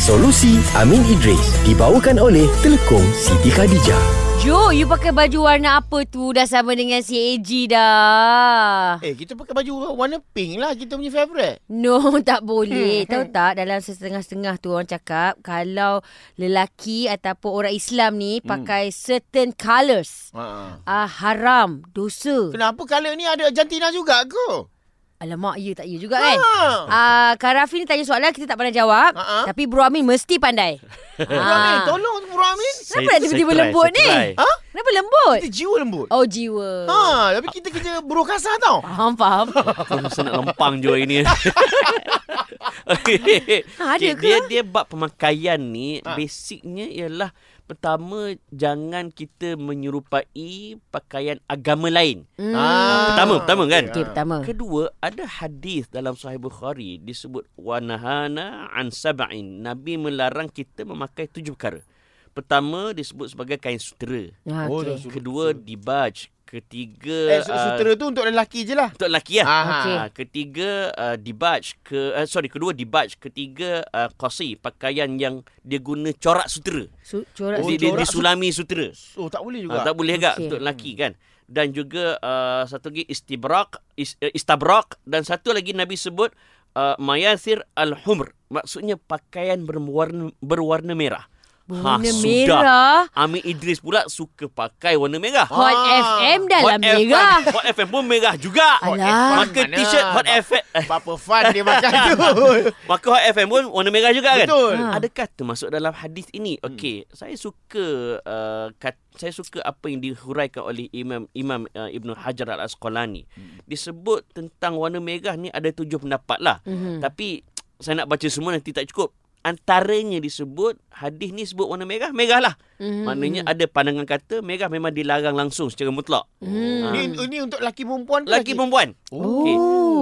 Solusi Amin Idris dibawakan oleh Telekom Siti Khadijah. Jo, you pakai baju warna apa tu? Dah sama dengan si AG dah. Eh, kita pakai baju warna pink lah. Kita punya favourite. No, tak boleh. Tahu tak, dalam setengah-setengah tu orang cakap, kalau lelaki ataupun orang Islam ni pakai certain colours, Ha. ah haram, dosa. Kenapa colour ni ada Argentina juga ke? Alamak, you tak you juga kan? Ha. Ah, Kak Rafi ni tanya soalan, kita tak pernah jawab. Ha-ha. Tapi Bro Amin mesti pandai. Bro Amin, tolong Bro Amin. Kenapa nak tiba-tiba lembut ni? Ha? Kenapa lembut? Kita jiwa lembut. Oh, jiwa. Ha, tapi kita kerja bro kasar tau. Faham, faham. Aku rasa nak lempang je hari ni. Okay. Ha, ada Okay, ke? Dia dia bab pemakaian ni Ha. basicnya ialah pertama jangan kita menyerupai pakaian agama lain. Hmm. Ah. Pertama, pertama kan? Okey, pertama. Kedua, ada hadis dalam Sahih Bukhari disebut wanahana an sab'in. Nabi melarang kita memakai tujuh perkara. Pertama disebut sebagai kain sutera. Oh, suruh. Kedua dibaj. Ketiga Eh, su- sutera tu untuk lelaki je lah. untuk lelaki lah. Aha. Okey. Ah, ketiga uh, dibaj ke uh, sorry kedua dibaj ketiga uh, qasi pakaian yang dia guna corak sutera. Su- corak Oh, dia, dia corak disulami sutera. Oh, tak boleh juga. tak boleh agak untuk lelaki kan. Dan juga uh, satu lagi istibrak is, uh, istabrak dan satu lagi Nabi sebut uh, mayathir al-humr. Maksudnya pakaian berwarna berwarna merah. Warna sudah. merah. Amin Idris pula suka pakai warna merah. Hot Ah. FM dalam Hot merah. FM, Hot FM pun merah juga. Alah. Maka Mana? t-shirt Hot FM eh, Berapa fun dia makan tu. Maka Hot FM pun warna merah juga kan? Betul. Ha. Adakah termasuk dalam hadis ini? Okey, saya suka uh, kat, saya suka apa yang dihuraikan oleh Imam Imam uh, Ibnu Hajar Al Asqalani. Disebut tentang warna merah ni ada tujuh pendapat lah. Mhm. Tapi saya nak baca semua nanti tak cukup. Antaranya disebut hadis ni sebut warna merah, merah lah. Mhm. Maknanya ada pandangan kata merah memang dilarang langsung secara mutlak. Hmm. Ni, ini untuk lelaki perempuan ke Lelaki perempuan. Oh. Okey.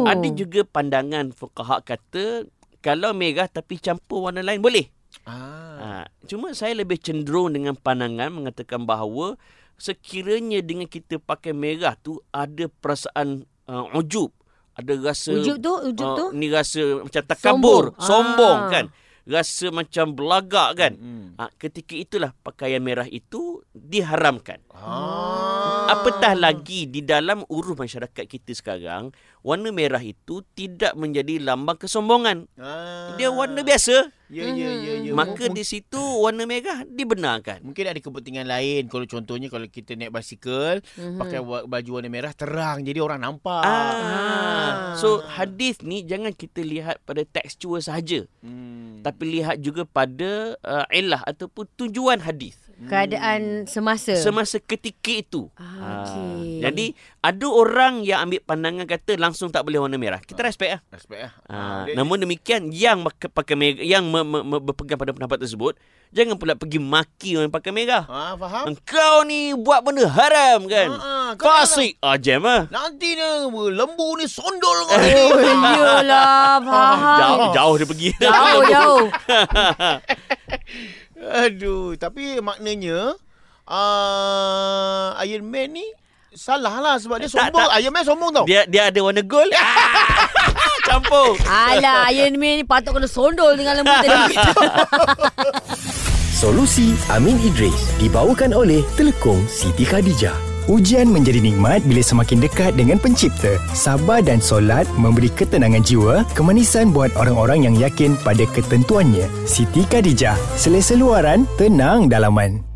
Ada juga pandangan fuqaha kata kalau merah tapi campur warna lain boleh. Ah. Ha, cuma saya lebih cenderung dengan pandangan mengatakan bahawa sekiranya dengan kita pakai merah tu ada perasaan uh, ujub, ada rasa Ujub tu, ujub tu? ni rasa macam takabur, Sombong. sombong, Ah. kan. Rasa macam belagak kan. Hmm. Ha, ketika itulah pakaian merah itu diharamkan. Ah. Apatah lagi di dalam urus masyarakat kita sekarang, warna merah itu tidak menjadi lambang kesombongan. Ah. Dia warna biasa. Ya, ya, ya, ya. Maka M- di situ warna merah dibenarkan. Mungkin ada kepentingan lain Kalau contohnya Kalau kita naik basikal Mhm. Pakai baju warna merah Terang Jadi orang nampak Ah. So hadis ni jangan kita lihat pada tekstur sahaja, hmm. tapi lihat juga pada uh, ilah ataupun tujuan hadis. Keadaan semasa. Semasa ketika itu. Ah, okey. Jadi ada orang yang ambil pandangan kata langsung tak boleh warna merah. Kita respect lah. Respect lah Ah, dia- namun demikian yang pakai, merah, yang me, me, me, berpegang pada pendapat tersebut, jangan pula pergi maki orang yang pakai merah. Ah, faham? Engkau ni buat benda haram kan? Ah, ah, Fasik. Ah, jam lah. Nanti ni lembu ni sondol kau ni. Oh, iyalah, faham. Jauh, jauh dia pergi. Jauh, jauh. Aduh, tapi maknanya uh, Iron Man ni salah lah sebab dia Tak, sombong. tak. Iron Man sombong tau. Dia dia ada warna gold. Ah, Campur. Alah, Iron Man ni patut kena sondol dengan lembu tadi. Solusi Amin Idris dibawakan oleh Telekom Siti Khadijah. Ujian menjadi nikmat bila semakin dekat dengan pencipta. Sabar dan solat memberi ketenangan jiwa, kemanisan buat orang-orang yang yakin pada ketentuannya. Siti Khadijah, selesa luaran, tenang dalaman.